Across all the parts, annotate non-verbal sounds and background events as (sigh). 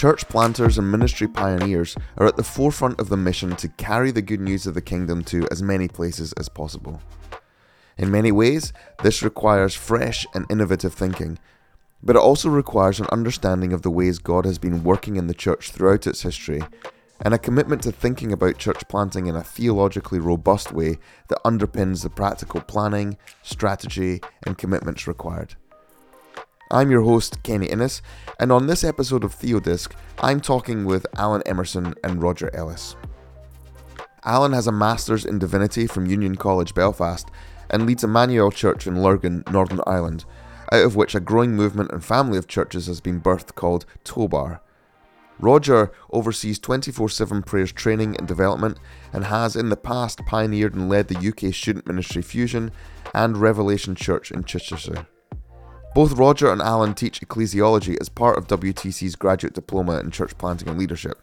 church planters and ministry pioneers are at the forefront of the mission to carry the good news of the kingdom to as many places as possible. In many ways, this requires fresh and innovative thinking, but it also requires an understanding of the ways God has been working in the church throughout its history, and a commitment to thinking about church planting in a theologically robust way that underpins the practical planning, strategy, and commitments required. I'm your host, Kenny Innes, and on this episode of Theodisc, I'm talking with Alain Emerson and Roger Ellis. Alain has a Master's in Divinity from Union College Belfast and leads Emmanuel Church in Lurgan, Northern Ireland, out of which a growing movement and family of churches has been birthed called Tobar. Roger oversees 24 7 prayers training and development and has in the past pioneered and led the UK student ministry Fusion and Revelation Church in Chichester. Both Roger and Alain teach ecclesiology as part of WTC's graduate diploma in church planting and leadership.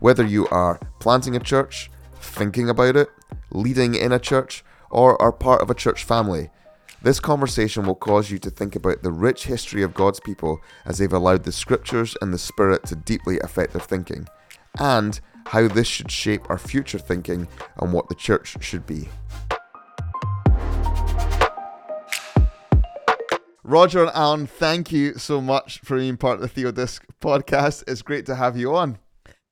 Whether you are planting a church, thinking about it, leading in a church, or are part of a church family, this conversation will cause you to think about the rich history of God's people as they've allowed the scriptures and the Spirit to deeply affect their thinking, and how this should shape our future thinking on what the church should be. Roger and Alain, thank you so much for being part of the Theodisc podcast. It's great to have you on.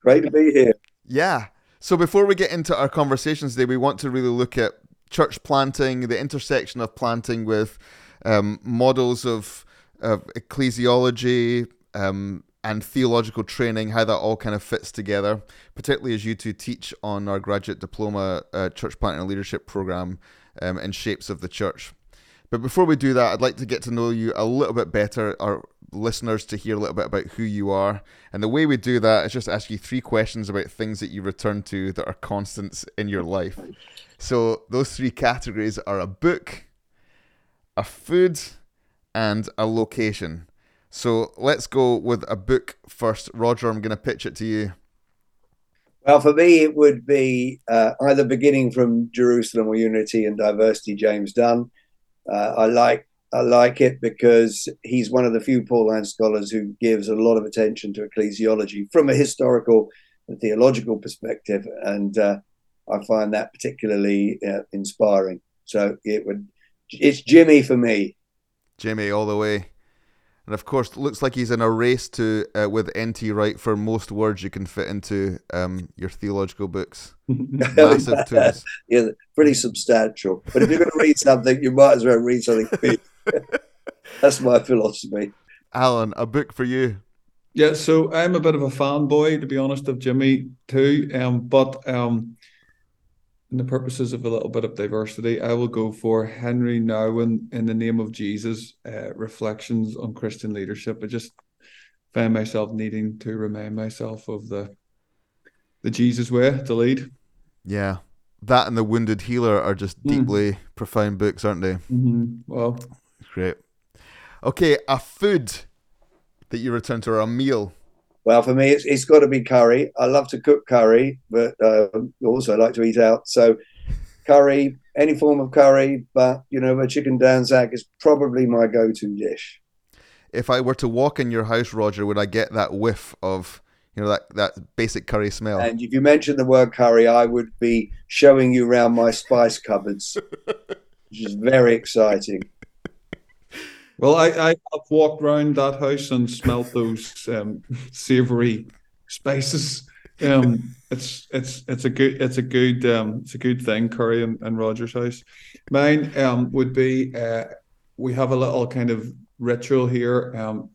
Great to be here. Yeah. So before we get into our conversations today, we want to really look at church planting, the intersection of planting with um, models of, of ecclesiology um, and theological training, how that all kind of fits together, particularly as you two teach on our graduate diploma uh, church planting and leadership program um, in shapes of the church. But before we do that, I'd like to get to know you a little bit better, our listeners to hear a little bit about who you are. And the way we do that is just ask you three questions about things that you return to that are constants in your life. So those three categories are a book, a food, and a location. So let's go with a book first. Roger, I'm going to pitch it to you. Well, for me, it would be uh, either beginning from Jerusalem or Unity and Diversity, James Dunn. Uh, I like I like it because he's one of the few Pauline scholars who gives a lot of attention to ecclesiology from a historical and theological perspective, and uh, I find that particularly uh, inspiring. So it would, it's Jimmy for me. Jimmy all the way. And of course, looks like he's in a race to uh, with NT Wright for most words you can fit into um, your theological books. (laughs) Massive tools. (laughs) Yeah, pretty substantial. But if you're going to read something, you might as well read something big. (laughs) That's my philosophy. Alain, a book for you. Yeah, so I'm a bit of a fanboy, to be honest, of Jimmy too. Um, but um, in the purposes of a little bit of diversity, I will go for Henri Nouwen in the name of Jesus, uh, reflections on Christian leadership. I just find myself needing to remind myself of the the Jesus way to lead. Yeah, that and the Wounded Healer are just hmm. deeply mm. profound books, aren't they? Mm-hmm. Well, great. Okay, a food that you return to or a meal well, for me, it's, it's got to be curry. I love to cook curry, but uh, also I like to eat out. So, curry, any form of curry, but you know, a chicken dhansak is probably my go-to dish. If I were to walk in your house, Roger, would I get that whiff of you know that that basic curry smell? And if you mention the word curry, I would be showing you around my spice cupboards, (laughs) which is very exciting. Well, I, I have walked around that house and smelt those um, savoury spices. Um, it's it's it's a good it's a good um, it's a good thing curry and, and Roger's house. Mine um, would be uh, we have a little kind of ritual here. Um,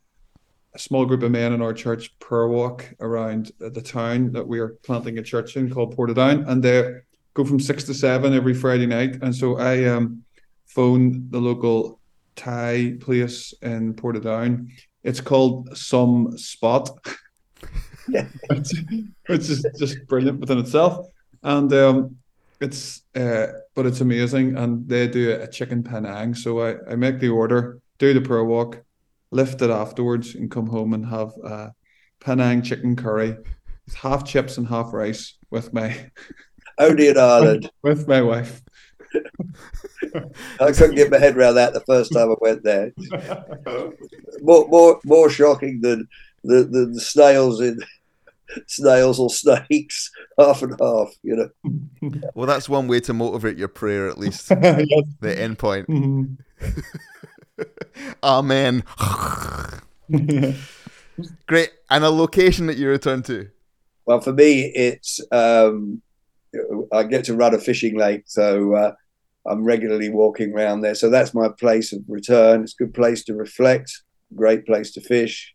a small group of men in our church prayer walk around the town that we are planting a church in called Portadown, and they go from six to seven every Friday night. And so I um, phone the local Thai place in Portadown. It's called Some Spot, (laughs) which, is just brilliant within itself. And um, it's uh, but it's amazing. And they do a chicken Penang. So I, I make the order, do the prayer walk, lift it afterwards, and come home and have a Penang chicken curry with half chips and half rice with my only in Ireland (laughs) with my wife. I couldn't get my head around that the first time I went there. (laughs) More, more, more shocking than the, the, the snails in snails or snakes, half and half, you know. Well, that's one way to motivate your prayer, at least. (laughs) The end point. Mhm. (laughs) Amen. Great. And a location that you return to. Well, for me, it's um, I get to run a fishing lake, so uh, I'm regularly walking around there. So that's my place of return. It's a good place to reflect, great place to fish,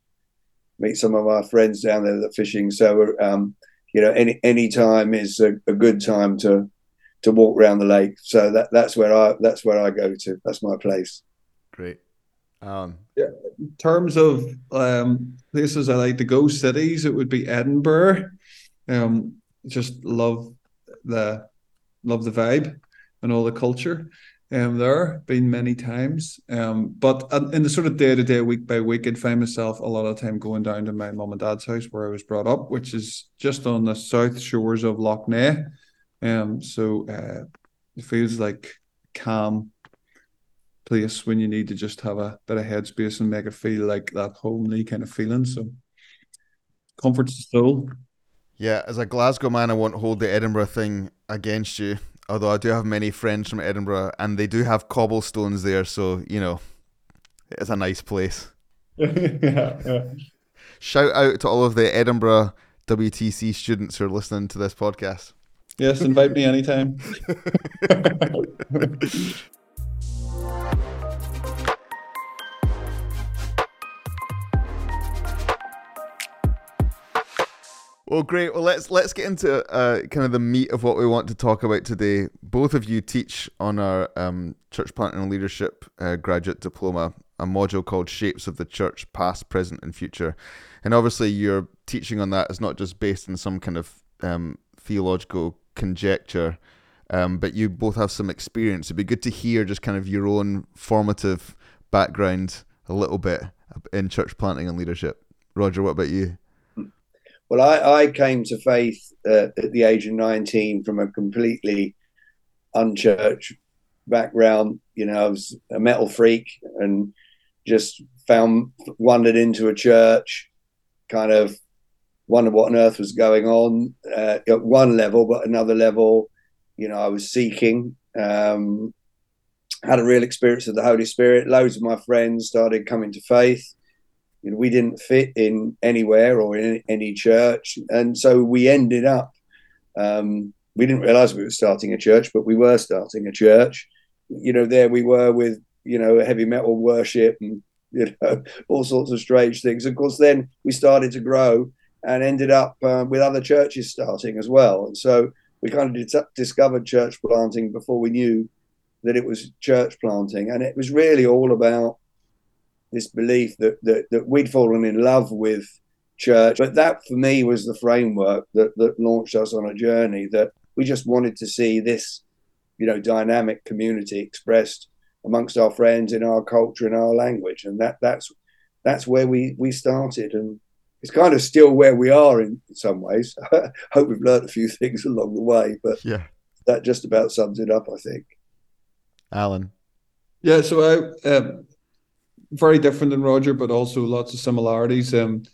meet some of our friends down there that are fishing. So um, you know, any any time is a, a good time to to walk around the lake. So that that's where I that's where I go to. That's my place. Great. Um, In terms of um, places I like to go, cities, it would be Edinburgh. Um, just love the love the vibe and all the culture. Um, there been many times. Um, but in the sort of day to day, week by week, I'd find myself a lot of time going down to my mum and dad's house where I was brought up, which is just on the south shores of Loch Ness. Um, so uh, it feels like calm place when you need to just have a bit of headspace and make it feel like that homely kind of feeling. So comforts the soul. Yeah, as a Glasgow man, I won't hold the Edinburgh thing against you. Although I do have many friends from Edinburgh, and they do have cobblestones there, so you know, it's a nice place. (laughs) yeah, yeah. Shout out to all of the Edinburgh WTC students who are listening to this podcast. Yes, invite me anytime. (laughs) Well, great. Well, let's let's get into uh, kind of the meat of what we want to talk about today. Both of you teach on our um, church planting and leadership uh, graduate diploma, a module called "Shapes of the Church: Past, Present, and Future." And obviously, your teaching on that is not just based on some kind of um, theological conjecture, um, but you both have some experience. It'd be good to hear just kind of your own formative background a little bit in church planting and leadership. Roger, what about you? Well, I, I came to faith uh, at the age of 19 from a completely unchurched background. You know, I was a metal freak and just found, wandered into a church, kind of wondered what on earth was going on uh, at one level, but another level, you know, I was seeking. Um, had a real experience of the Holy Spirit. Loads of my friends started coming to faith we didn't fit in anywhere or in any church, and so we ended up. Um, we didn't realize we were starting a church, but we were starting a church. You know, there we were with you know heavy metal worship and you know (laughs) all sorts of strange things. Of course, then we started to grow and ended up uh, with other churches starting as well. And so we kind of dis- discovered church planting before we knew that it was church planting, and it was really all about this belief that, that that we'd fallen in love with church. But that for me was the framework that that launched us on a journey that we just wanted to see this, you know, dynamic community expressed amongst our friends in our culture and our language. And that that's that's where we we started and it's kind of still where we are in some ways. I (laughs) hope we've learned a few things along the way, but Yeah, that just about sums it up, I think. Alain. Yeah, so I um, very different than Roger, but also lots of similarities. Um,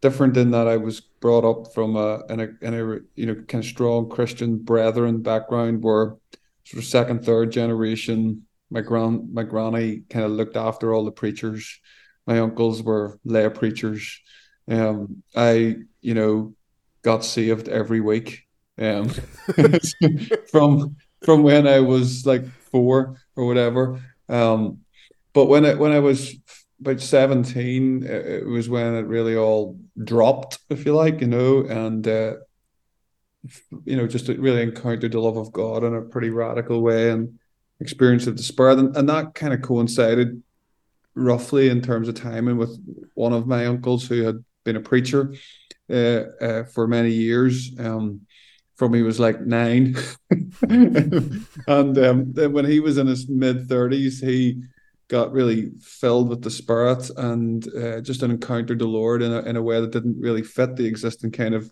different in that I was brought up from a in a in a you know kind of strong Christian brethren background, where sort of second, third generation. My grand my granny kind of looked after all the preachers. My uncles were lay preachers. Um, I you know got saved every week. Um, (laughs) from from when I was like four or whatever. Um, but when I when I was about 17, it, it was when it really all dropped, if you like, you know, and uh, you know, just really encountered the love of God in a pretty radical way and experienced it despair. And, and that kind of coincided roughly in terms of timing with one of my uncles who had been a preacher uh, uh, for many years. Um, from he was like nine, (laughs) (laughs) and um, then when he was in his mid thirties, he got really filled with the Spirit and uh, just encountered the Lord in a in a way that didn't really fit the existing kind of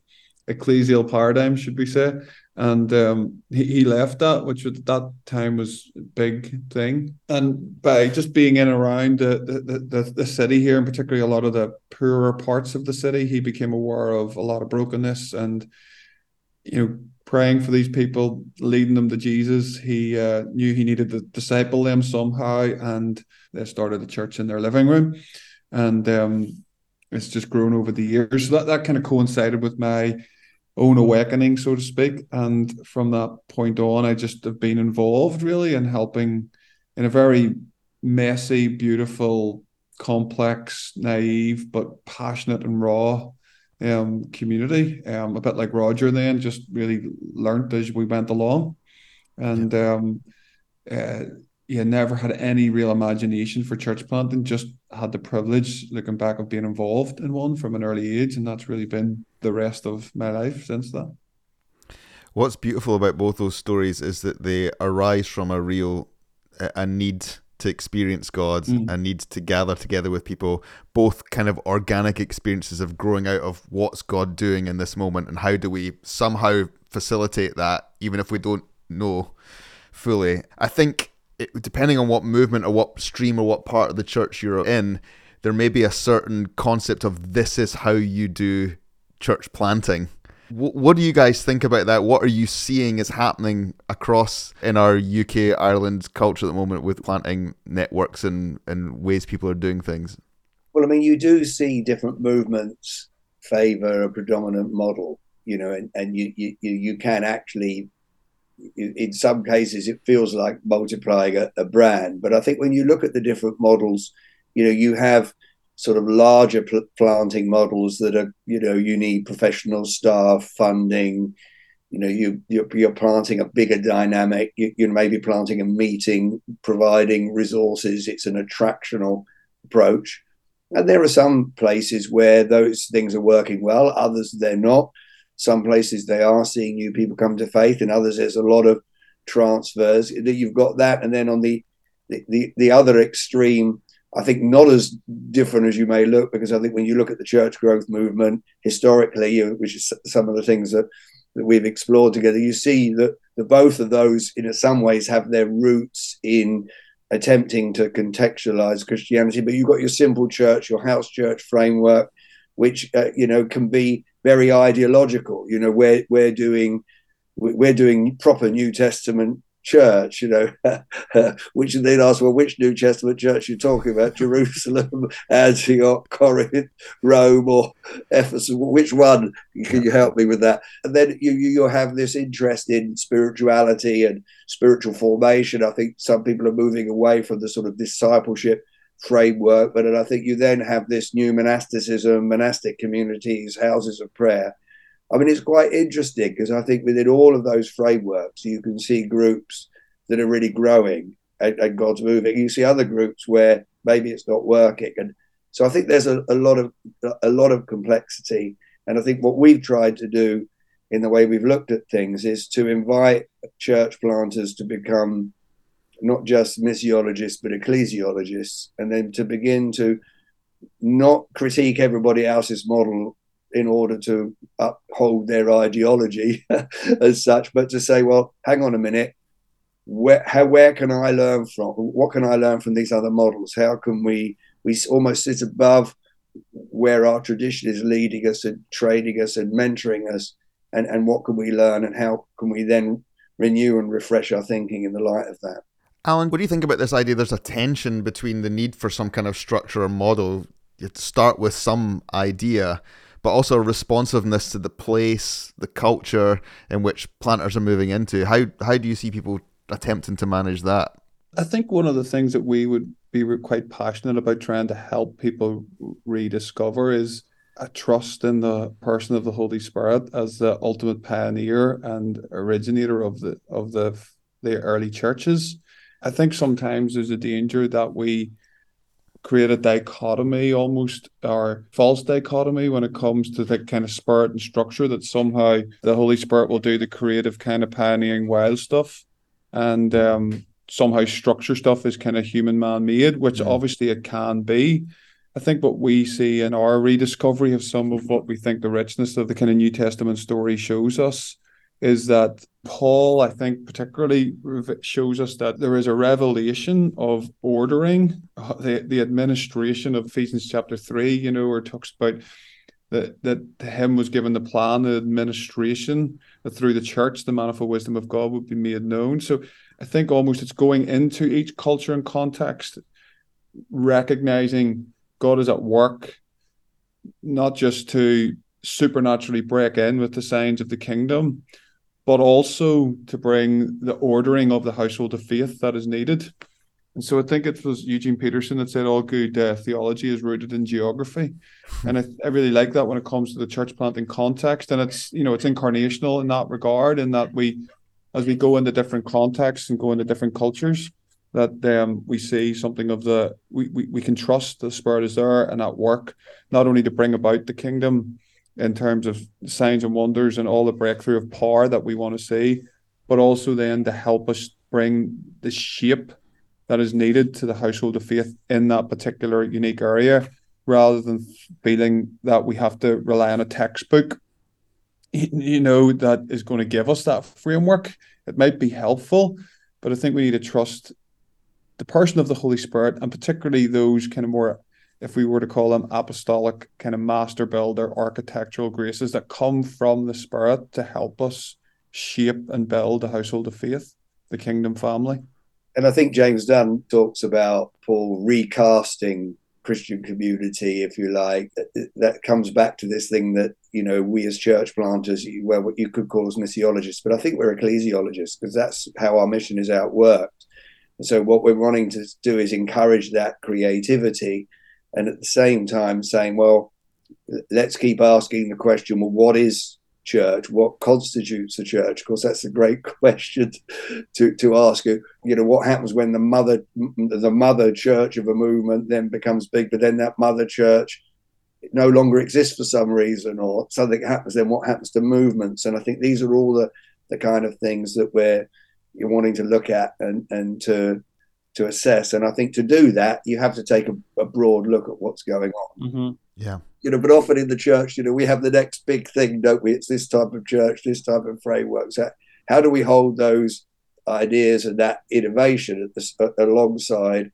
ecclesial paradigm, should we say? and um, he, he left that, which at that time was a big thing. And by just being in around the, the, the, the city here, and particularly a lot of the poorer parts of the city, he became aware of a lot of brokenness and, you know, praying for these people, leading them to Jesus. He uh, knew he needed to disciple them somehow, and they started a church in their living room. And um, it's just grown over the years. So that, that kind of coincided with my own awakening, so to speak. And from that point on, I just have been involved really in helping in a very messy, beautiful, complex, naive, but passionate and raw um, community. Um, a bit like Roger, then just really learned as we went along, and um, uh, yeah, never had any real imagination for church planting. Just had the privilege, looking back, of being involved in one from an early age, and that's really been the rest of my life since that. What's beautiful about both those stories is that they arise from a real a need to experience God, mm. a need to gather together with people, both kind of organic experiences of growing out of what's God doing in this moment and how do we somehow facilitate that, even if we don't know fully. I think it, depending on what movement or what stream or what part of the church you're in, there may be a certain concept of this is how you do church planting what do you guys think about that? What are you seeing is happening across in our UK Ireland culture at the moment with planting networks and, and ways people are doing things? Well, I mean, you do see different movements favour a predominant model, you know, and, and you, you, you can actually, in some cases, it feels like multiplying a, a brand. But I think when you look at the different models, you know, you have – sort of larger pl- planting models that are you know you need professional staff funding you know you you're, you're planting a bigger dynamic you, you're maybe planting a meeting providing resources. It's an attractional approach. And there are some places where those things are working well others they're not. Some places they are seeing new people come to faith and others there's a lot of transfers you've got that. And then on the, the, the other extreme I think not as different as you may look, because I think when you look at the church growth movement historically, which is some of the things that, that we've explored together, you see that the both of those, in some ways, have their roots in attempting to contextualize Christianity. But you've got your simple church, your house church framework, which uh, you know can be very ideological. You know, we're we're doing we're doing proper New Testament church, you know, (laughs) which then ask, well, which New Testament church you're talking about? Jerusalem, (laughs) Antioch, Corinth, Rome, or Ephesus? Which one? Can you help me with that? And then you you have this interest in spirituality and spiritual formation. I think some people are moving away from the sort of discipleship framework, but and I think you then have this new monasticism, monastic communities, houses of prayer I mean, it's quite interesting because I think within all of those frameworks, you can see groups that are really growing and, and, God's moving. You see other groups where maybe it's not working, and so I think there's a, a lot of a lot of complexity. And I think what we've tried to do in the way we've looked at things is to invite church planters to become not just missiologists but ecclesiologists, and then to begin to not critique everybody else's model in order to uphold their ideology (laughs) as such, but to say, well, hang on a minute, where how where can I learn from? What can I learn from these other models? How can we we almost sit above where our tradition is leading us and training us and mentoring us, and and what can we learn and how can we then renew and refresh our thinking in the light of that? Alain, what do you think about this idea? There's a tension between the need for some kind of structure or model. You start with some idea but also responsiveness to the place, the culture in which planters are moving into. How how do you see people attempting to manage that? I think one of the things that we would be quite passionate about trying to help people rediscover is a trust in the person of the Holy Spirit as the ultimate pioneer and originator of the of the the early churches. I think sometimes there's a danger that we create a dichotomy almost or false dichotomy when it comes to the kind of spirit and structure that somehow the Holy Spirit will do the creative kind of pioneering wild stuff and um, somehow structure stuff is kind of human man made, which obviously it can be. I think what we see in our rediscovery of some of what we think the richness of the kind of New Testament story shows us is that Paul, I think, particularly shows us that there is a revelation of ordering uh, the, the administration of Ephesians chapter 3, you know, where it talks about that, that him was given the plan, the administration, that through the church, the manifold wisdom of God would be made known. So I think almost it's going into each culture and context, recognizing God is at work, not just to supernaturally break in with the signs of the kingdom, but also to bring the ordering of the household of faith that is needed. And so I think it was Eugene Peterson that said all good uh, theology is rooted in geography. and I, I really like that when it comes to the church planting context. And it's, you know, it's incarnational in that regard, in that we, as we go into different contexts and go into different cultures, that um, we see something of the, we, we, we can trust the Spirit is there and at work, not only to bring about the kingdom, in terms of signs and wonders and all the breakthrough of power that we want to see, but also then to help us bring the shape that is needed to the household of faith in that particular unique area, rather than feeling that we have to rely on a textbook, you know, that is going to give us that framework. It might be helpful, but I think we need to trust the person of the Holy Spirit and particularly those kind of more if we were to call them apostolic kind of master builder architectural graces that come from the spirit to help us shape and build a household of faith the kingdom family. And i think james dunn talks about paul recasting christian community if you like. That comes back to this thing that you know we as church planters well what you could call us missiologists but i think we're ecclesiologists because that's how our mission is outworked. And so what we're wanting to do is encourage that creativity and at the same time saying, well, let's keep asking the question, well, what is church? What constitutes a church? Of course, that's a great (laughs) question to, to ask. You know, what happens when the mother the mother church of a movement then becomes big, but then that mother church no longer exists for some reason, or something happens. Then what happens to movements? And I think these are all the the kind of things that we're you're wanting to look at and and to to assess. And I think to do that, you have to take a, a broad look at what's going on. Mm-hmm. Yeah. You know, but often in the church, you know, we have the next big thing, don't we? It's this type of church, this type of framework. So how do we hold those ideas and that innovation the, alongside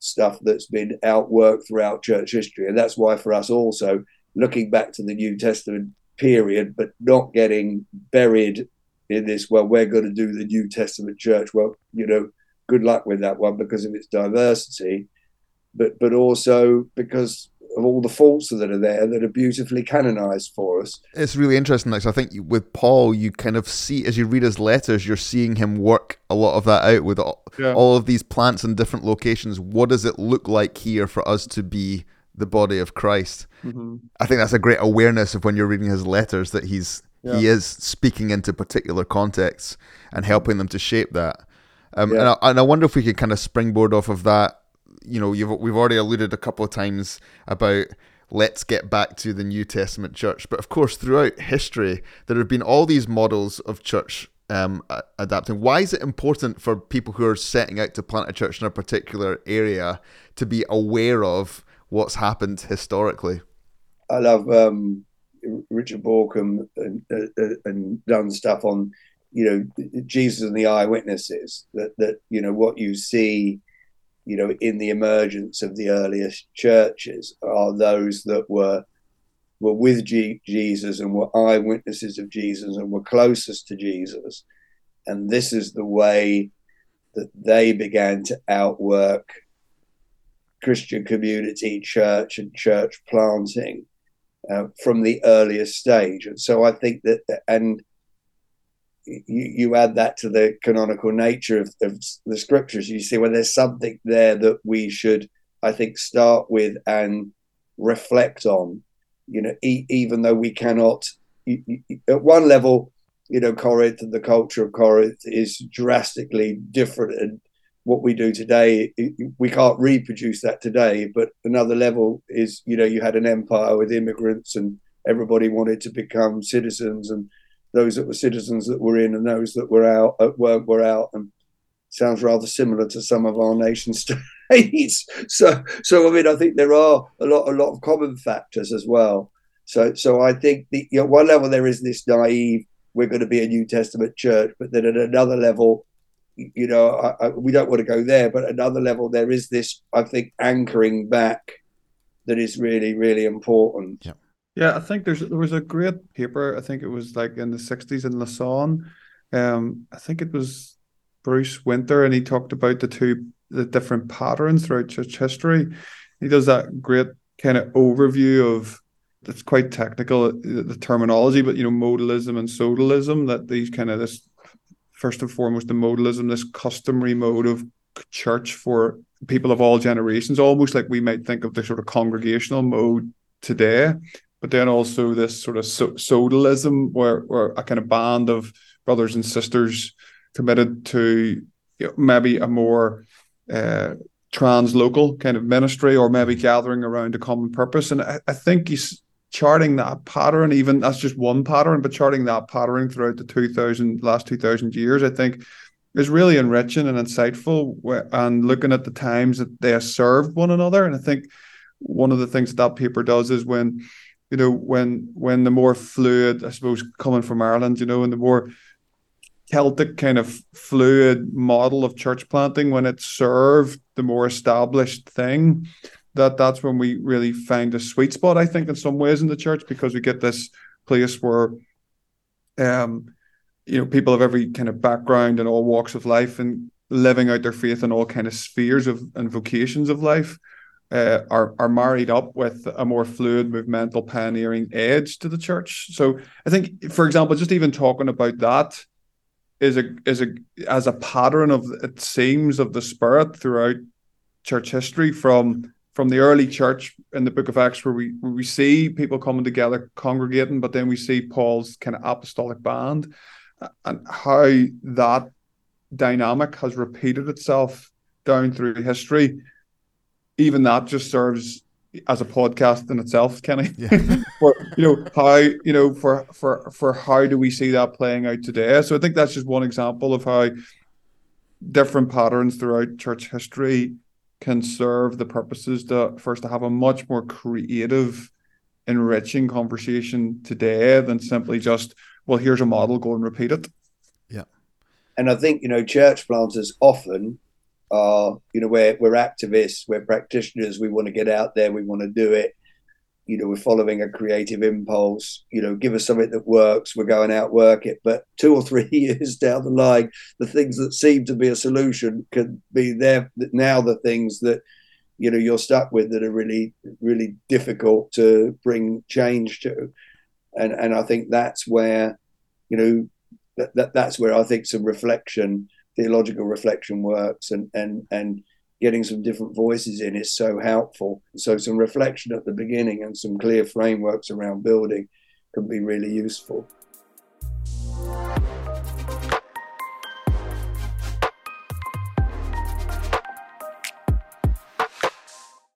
stuff that's been outworked throughout church history? And that's why for us also looking back to the New Testament period, but not getting buried in this, well, we're going to do the New Testament church. Well, you know, good luck with that one because of its diversity, but but also because of all the faults that are there that are beautifully canonized for us. It's really interesting. Like, so I think with Paul, you kind of see as you read his letters, you're seeing him work a lot of that out with all, yeah. all of these plants in different locations. What does it look like here for us to be the body of Christ? Mm-hmm. I think that's a great awareness of when you're reading his letters that he's yeah. he is speaking into particular contexts and helping them to shape that. Um, yeah. and, I, and I wonder if we could kind of springboard off of that. You know, you've, we've already alluded a couple of times about let's get back to the New Testament church. But of course, throughout history, there have been all these models of church um, adapting. Why is it important for people who are setting out to plant a church in a particular area to be aware of what's happened historically? I love um, Richard Bauckham and, uh, and done stuff on you know Jesus and the eyewitnesses that that you know what you see you know in the emergence of the earliest churches are those that were were with G- Jesus and were eyewitnesses of Jesus and were closest to Jesus. And this is the way that they began to outwork Christian community church and church planting uh, from the earliest stage. And so I think that and you, you add that to the canonical nature of, of the scriptures, you see, well, there's something there that we should, I think, start with and reflect on. You know, e- even though we cannot, at one level, you know, Corinth and the culture of Corinth is drastically different. And what we do today, we can't reproduce that today. But another level is, you know, you had an empire with immigrants and everybody wanted to become citizens and those that were citizens that were in and those that were out uh, were, were out and sounds rather similar to some of our nation (laughs) states so so i mean i think there are a lot a lot of common factors as well so so i think the you know, one level there is this naive we're going to be a New Testament church. But then at another level, you know, I, I, we don't want to go there. But another level, there is this, I think, anchoring back that is really, really important. Yeah. Yeah, I think there's there was a great paper. I think it was like in the '60s in Lausanne. Um, I think it was Bruce Winter, and he talked about the two the different patterns throughout church history. He does that great kind of overview of it's quite technical the terminology, but you know modalism and sodalism. That these kind of this first and foremost the modalism, this customary mode of church for people of all generations, almost like we might think of the sort of congregational mode today. But then also this sort of so- sodalism, where where a kind of band of brothers and sisters committed to you know, maybe a more uh, trans-local kind of ministry or maybe gathering around a common purpose. And I, I think he's charting that pattern, even that's just one pattern, but charting that pattern throughout the 2000, last 2000 years, I think is really enriching and insightful and looking at the times that they served one another. And I think one of the things that, that paper does is when, you know, when when the more fluid, I suppose, coming from Ireland, you know, and the more Celtic kind of fluid model of church planting when it served the more established thing that that's when we really find a sweet spot I think in some ways in the church because we get this place where um you know people of every kind of background and all walks of life and living out their faith in all kind of spheres of and vocations of life Uh, are are married up with a more fluid movemental pioneering edge to the church. So i think for example just even talking about that is a is a as a pattern of it seems of the spirit throughout church history from from the early church in the book of acts where we where we see people coming together congregating but then we see paul's kind of apostolic band and how that dynamic has repeated itself down through history even that just serves as a podcast in itself, Kenny. Yeah. (laughs) for you know how you know for for for how do we see that playing out today? So I think that's just one example of how different patterns throughout church history can serve the purposes to first to have a much more creative, enriching conversation today than simply just well, here's a model, go and repeat it. Yeah, and I think you know church planters often are, you know, we're, we're activists, we're practitioners, we want to get out there, we want to do it. You know, we're following a creative impulse, you know, give us something that works, we're going out, work it. But (laughs) two or three (laughs) years down the line, the things that seem to be a solution could be there now the things that, you know, you're stuck with that are really, really difficult to bring change to. And and I think that's where, you know, that, that that's where I think some reflection theological reflection works and and and getting some different voices in is so helpful. So some reflection at the beginning and some clear frameworks around building can be really useful.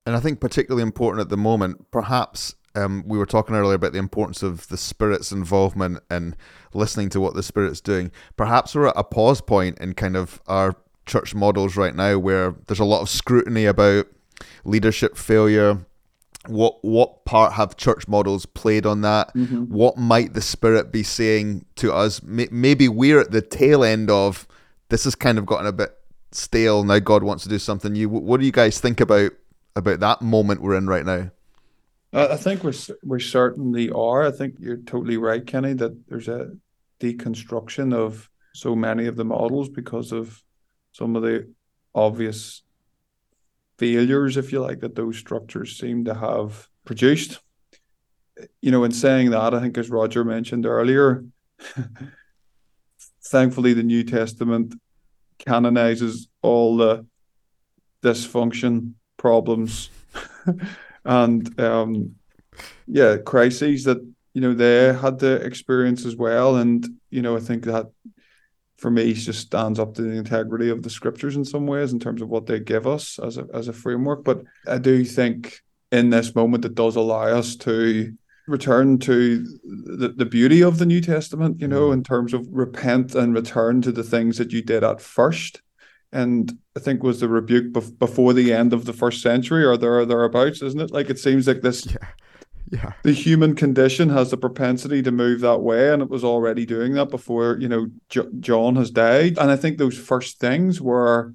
And I think particularly important at the moment, perhaps um, we were talking earlier about the importance of the Spirit's involvement and listening to what the Spirit's doing. Perhaps we're at a pause point in kind of our church models right now where there's a lot of scrutiny about leadership failure. What what part have church models played on that? Mm-hmm. What might the Spirit be saying to us? Maybe we're at the tail end of this has kind of gotten a bit stale. Now God wants to do something new. What do you guys think about about that moment we're in right now? I think we we certainly are. I think you're totally right, Kenny, that there's a deconstruction of so many of the models because of some of the obvious failures, if you like, that those structures seem to have produced. You know, in saying that, I think as Roger mentioned earlier, (laughs) thankfully the New Testament canonizes all the dysfunction problems (laughs) and um, yeah, crises that you know they had to experience as well. And you know, I think that for me just stands up to the integrity of the scriptures in some ways in terms of what they give us as a as a framework. But I do think in this moment it does allow us to return to the, the beauty of the New Testament, you know, mm. in terms of repent and return to the things that you did at first and I think was the rebuke bef- before the end of the first century or there or thereabouts, isn't it? Like it seems like this yeah. Yeah. The human condition has the propensity to move that way, and it was already doing that before, you know, J- John has died. And I think those first things were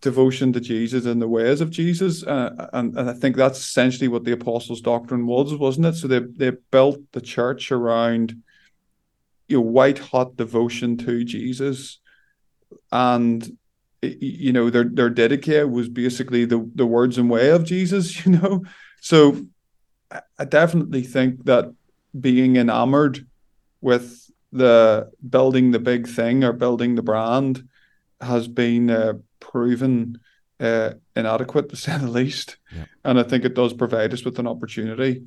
devotion to Jesus and the ways of Jesus, uh, and and I think that's essentially what the apostles' doctrine was, wasn't it? So they they built the church around, you know, white hot devotion to Jesus, and you know their their didache was basically the the words and way of Jesus, (laughs) you know. So I definitely think that being enamored with the building the big thing or building the brand has been uh, proven uh, inadequate to say the least. Yeah. And I think it does provide us with an opportunity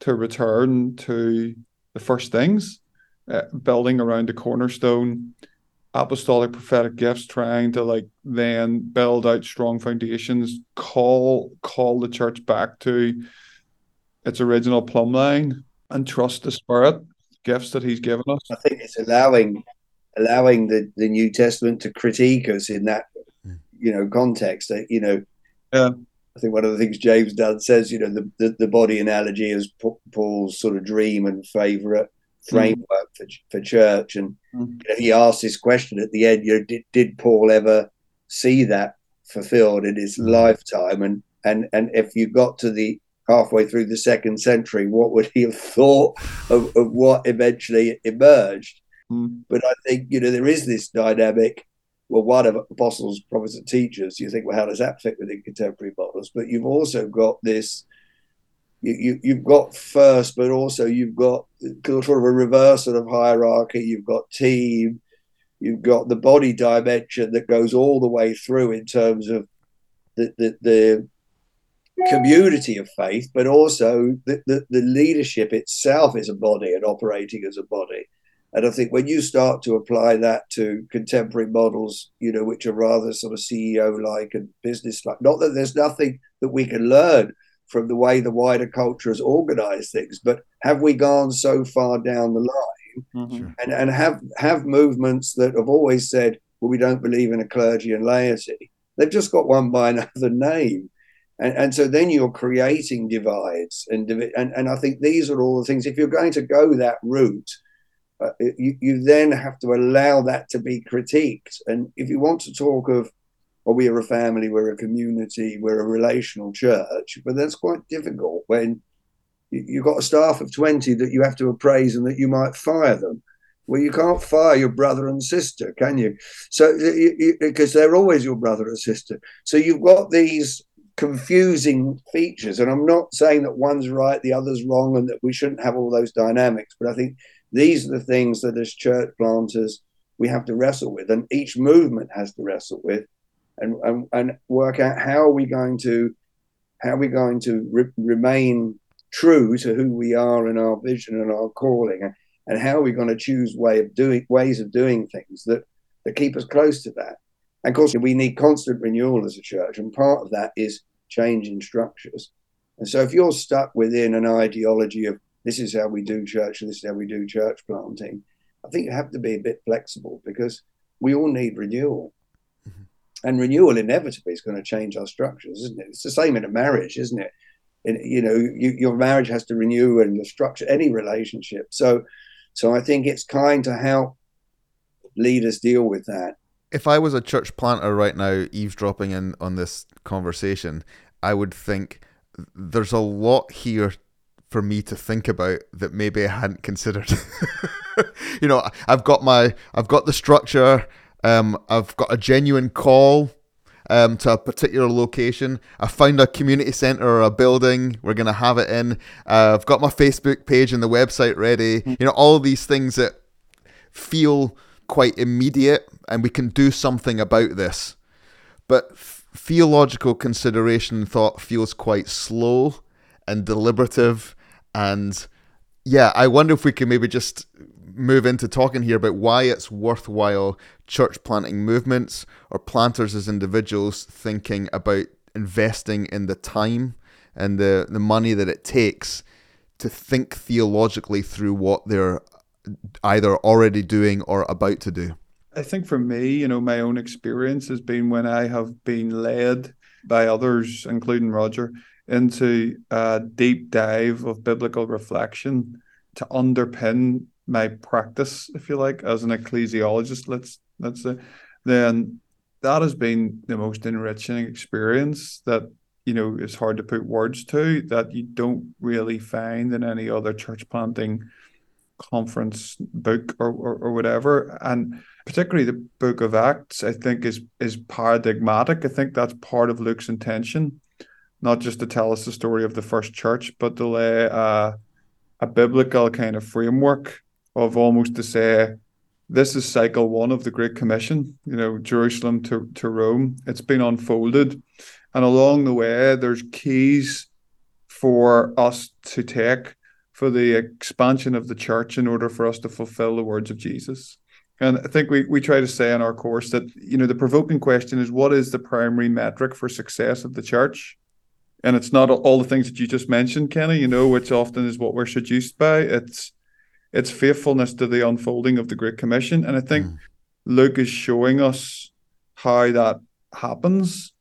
to return to the first things, uh, building around the cornerstone, apostolic prophetic gifts, trying to like then build out strong foundations, call call the church back to its original plumb line and trust the spirit gifts that he's given us. I think it's allowing allowing the, the New Testament to critique us in that Mm. you know context. That you know, Yeah. I think one of the things James Dunn says, you know, the, the, the body analogy is Paul's sort of dream and favorite framework for for church. And Mm. you know, he asked this question at the end: you know, did did Paul ever see that fulfilled in his Mm. lifetime? And and and if you got to the halfway through the second century, what would he have thought of, of what eventually emerged? Mm. But I think you know there is this dynamic. Well, one of apostles, prophets, and teachers. You think, well, how does that fit within contemporary models? But you've also got this. You, you you've got first, but also you've got sort of a reversal of hierarchy. You've got team. You've got the body dimension that goes all the way through in terms of the the, the community of faith, but also the, the, the leadership itself is a body and operating as a body. And I think when you start to apply that to contemporary models, you know, which are rather sort of CEO like and business like, not that there's nothing that we can learn from the way the wider culture has organized things, but have we gone so far down the line Mhm. And, and have have movements that have always said, well, we don't believe in a clergy and laity. They've just got one by (laughs) another name. And, and so then you're creating divides and, and and I think these are all the things. If you're going to go that route, uh, you, you then have to allow that to be critiqued. And if you want to talk of, well, we are a family, we're a community, we're a relational church, but that's quite difficult when you- you've got a staff of 20 that you have to appraise and that you might fire them. Well, you can't fire your brother and sister, can you? So, because they're always your brother or sister. So you've got these confusing features. And I'm not saying that one's right, the other's wrong, and that we shouldn't have all those dynamics. But I think these are the things that as church planters we have to wrestle with, and each movement has to wrestle with, and and, and work out how are we going to how are we going to re- remain true to who we are and our vision and our calling, and how are we going to choose way of doing ways of doing things that that keep us close to that. And of course, we need constant renewal as a church, and part of that is changing structures. And so, if you're stuck within an ideology of this is how we do church, this is how we do church planting, I think you have to be a bit flexible because we all need renewal. And renewal inevitably is going to change our structures, isn't it? It's the same in a marriage, isn't it? In, you know, you, your marriage has to renew and your structure, any relationship. So, so I think it's kind to help leaders deal with that. If I was a church planter right now, eavesdropping in on this conversation, I would think there's a lot here for me to think about that maybe I hadn't considered. (laughs) you know, I've got my, I've got the structure. Um, I've got a genuine call um, to a particular location. I found a community center or a building. We're gonna have it in. Uh, I've got my Facebook page and the website ready. You know, all these things that feel quite immediate, and we can do something about this. But f- theological consideration and thought feels quite slow and deliberative. And yeah, I wonder if we can maybe just move into talking here about why it's worthwhile church planting movements or planters as individuals thinking about investing in the time and the, the money that it takes to think theologically through what they're either already doing or about to do. I think for me, you know, my own experience has been when I have been led by others, including Roger, into a deep dive of biblical reflection to underpin my practice, if you like, as an ecclesiologist, let's let's say, then that has been the most enriching experience that you know is hard to put words to that you don't really find in any other church planting conference book or, or, or whatever. And particularly the book of acts i think is is paradigmatic. I think that's part of luke's intention not just to tell us the story of the first church but to lay a, a biblical kind of framework of almost to say this is cycle one of the great commission you know jerusalem to, to rome it's been unfolded and along the way there's keys for us to take for the expansion of the church in order for us to fulfill the words of Jesus. And I think we, we try to say in our course that, you know, the provoking question is what is the primary metric for success of the church? And it's not all the things that you just mentioned, Kenny, you know, which often is what we're seduced by. It's it's faithfulness to the unfolding of the Great Commission. And I think mm. Luke is showing us how that happens.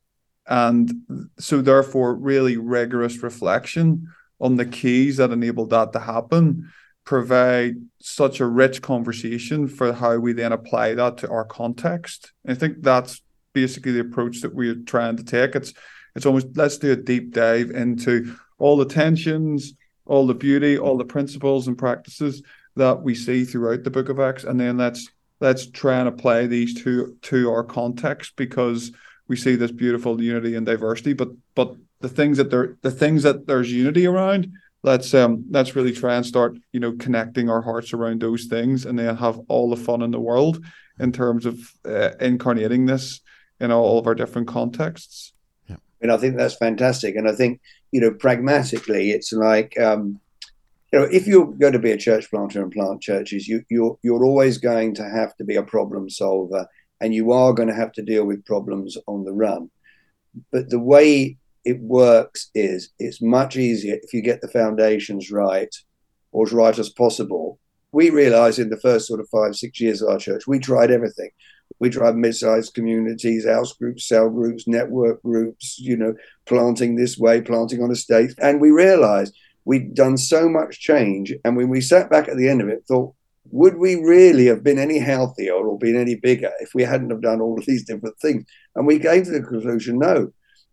And so therefore really rigorous reflection on the keys that enabled that to happen provide such a rich conversation for how we then apply that to our context. I think that's basically the approach that we're trying to take. It's it's almost let's do a deep dive into all the tensions, all the beauty, all the principles and practices that we see throughout the book of Acts, and then let's let's try and apply these to to our context because we see this beautiful unity and diversity, but but the things that there the things that there's unity around let's um let's really try and start you know connecting our hearts around those things and then have all the fun in the world in terms of uh, incarnating this in all of our different contexts. Yeah. And i think that's fantastic. And i think you know pragmatically it's like um you know if you're going to be a church planter and plant churches you you're you're always going to have to be a problem solver and you are going to have to deal with problems on the run but the way it works is it's much easier if you get the foundations right or as right as possible. We realized in the first sort of five, six years of our church, we tried everything. We tried mid-sized communities, house groups, cell groups, network groups, you know, planting this way, planting on estates. And we realized we'd done so much change. And when we sat back at the end of it, thought, would we really have been any healthier or been any bigger if we hadn't have done all of these different things? And we came to the conclusion, no,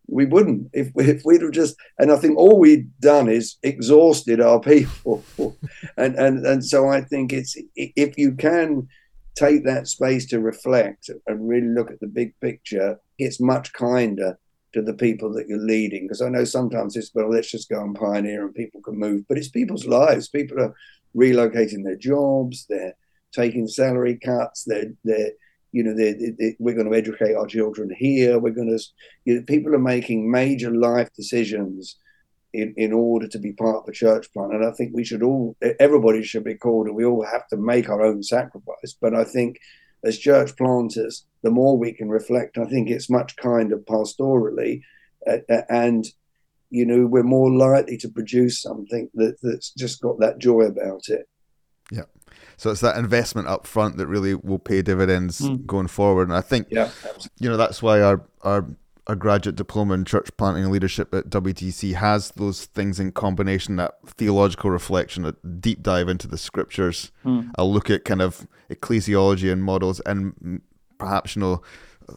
we wouldn't if, if we'd have just and i think all we'd done is exhausted our (laughs) people and and and so i think it's if you can take that space to reflect and really look at the big picture it's much kinder to the people that you're leading because i know sometimes it's well let's just go and pioneer and people can move but it's people's lives people are relocating their jobs they're taking salary cuts they're they're you know, they, they, we're going to educate our children here. We're going to, you know, people are making major life decisions in, in order to be part of the church plan. And I think we should all, everybody should be called, and we all have to make our own sacrifice. But I think as church planters, the more we can reflect, I think it's much kinder pastorally. Uh, and, you know, we're more likely to produce something that, that's just got that joy about it. Yeah. So it's that investment up front that really will pay dividends mm. going forward. And I think, yeah, you know, that's why our, our our graduate diploma in church planting and leadership at WTC has those things in combination that theological reflection, a deep dive into the scriptures, mm. a look at kind of ecclesiology and models, and perhaps, you know,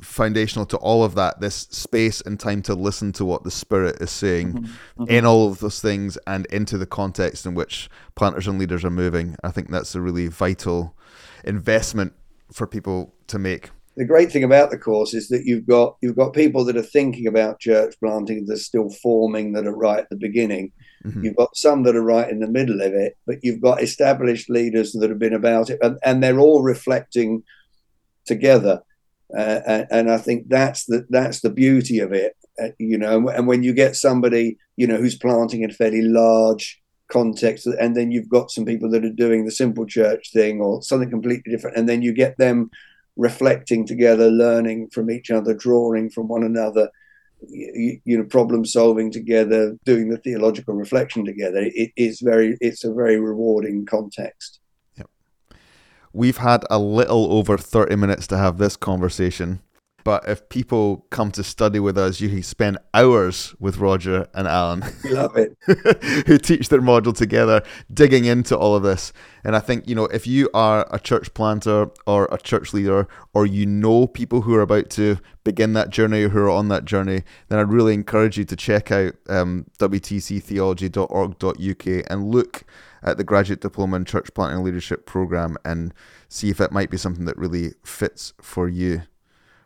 foundational to all of that this space and time to listen to what the spirit is saying mm-hmm. Mm-hmm. in all of those things and into the context in which planters and leaders are moving i think that's a really vital investment for people to make the great thing about the course is that you've got you've got people that are thinking about church planting that are still forming that are right at the beginning mm-hmm. you've got some that are right in the middle of it but you've got established leaders that have been about it and, and they're all reflecting together uh, and I think that's the that's the beauty of it, uh, you know. And when you get somebody, you know, who's planting in a fairly large context, and then you've got some people that are doing the simple church thing or something completely different, and then you get them reflecting together, learning from each other, drawing from one another, you, you know, problem solving together, doing the theological reflection together. It is very, it's a very rewarding context. We've had a little over 30 minutes to have this conversation. But if people come to study with us, you can spend hours with Roger and Alain. Love it. (laughs) who teach their module together, digging into all of this. And I think, you know, if you are a church planter or a church leader, or you know people who are about to begin that journey or who are on that journey, then I'd really encourage you to check out um, wtctheology.org.uk and look at the graduate diploma in church planting leadership program and see if it might be something that really fits for you.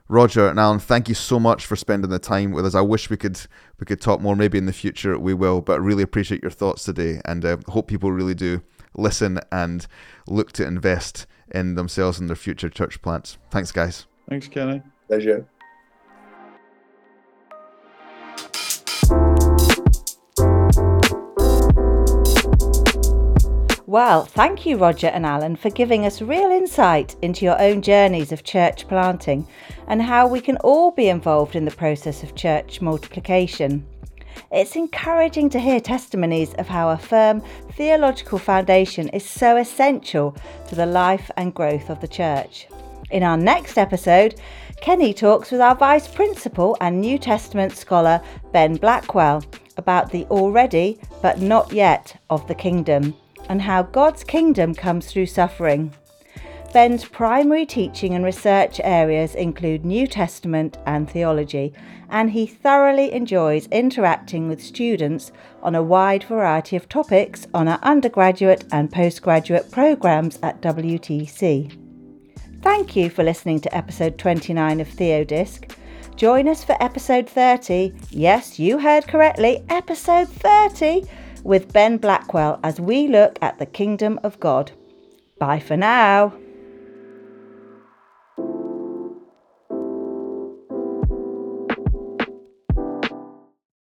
Roger and Alain, thank you so much for spending the time with us. I wish we could we could talk more. Maybe in the future we will, but I really appreciate your thoughts today, and uh, hope people really do listen and look to invest in themselves and their future church plants. Thanks, guys. Thanks, Kenny. Pleasure. Well, thank you, Roger and Alain, for giving us real insight into your own journeys of church planting and how we can all be involved in the process of church multiplication. It's encouraging to hear testimonies of how a firm theological foundation is so essential to the life and growth of the church. In our next episode, Kenny talks with our Vice Principal and New Testament scholar Ben Blackwell about the already but not yet of the kingdom and how God's kingdom comes through suffering. Ben's primary teaching and research areas include New Testament and theology, and he thoroughly enjoys interacting with students on a wide variety of topics on our undergraduate and postgraduate programs at WTC. Thank you for listening to episode 29 of Theodisc. Join us for episode 30. Yes, you heard correctly, episode 30 with Ben Blackwell as we look at the kingdom of God. Bye for now.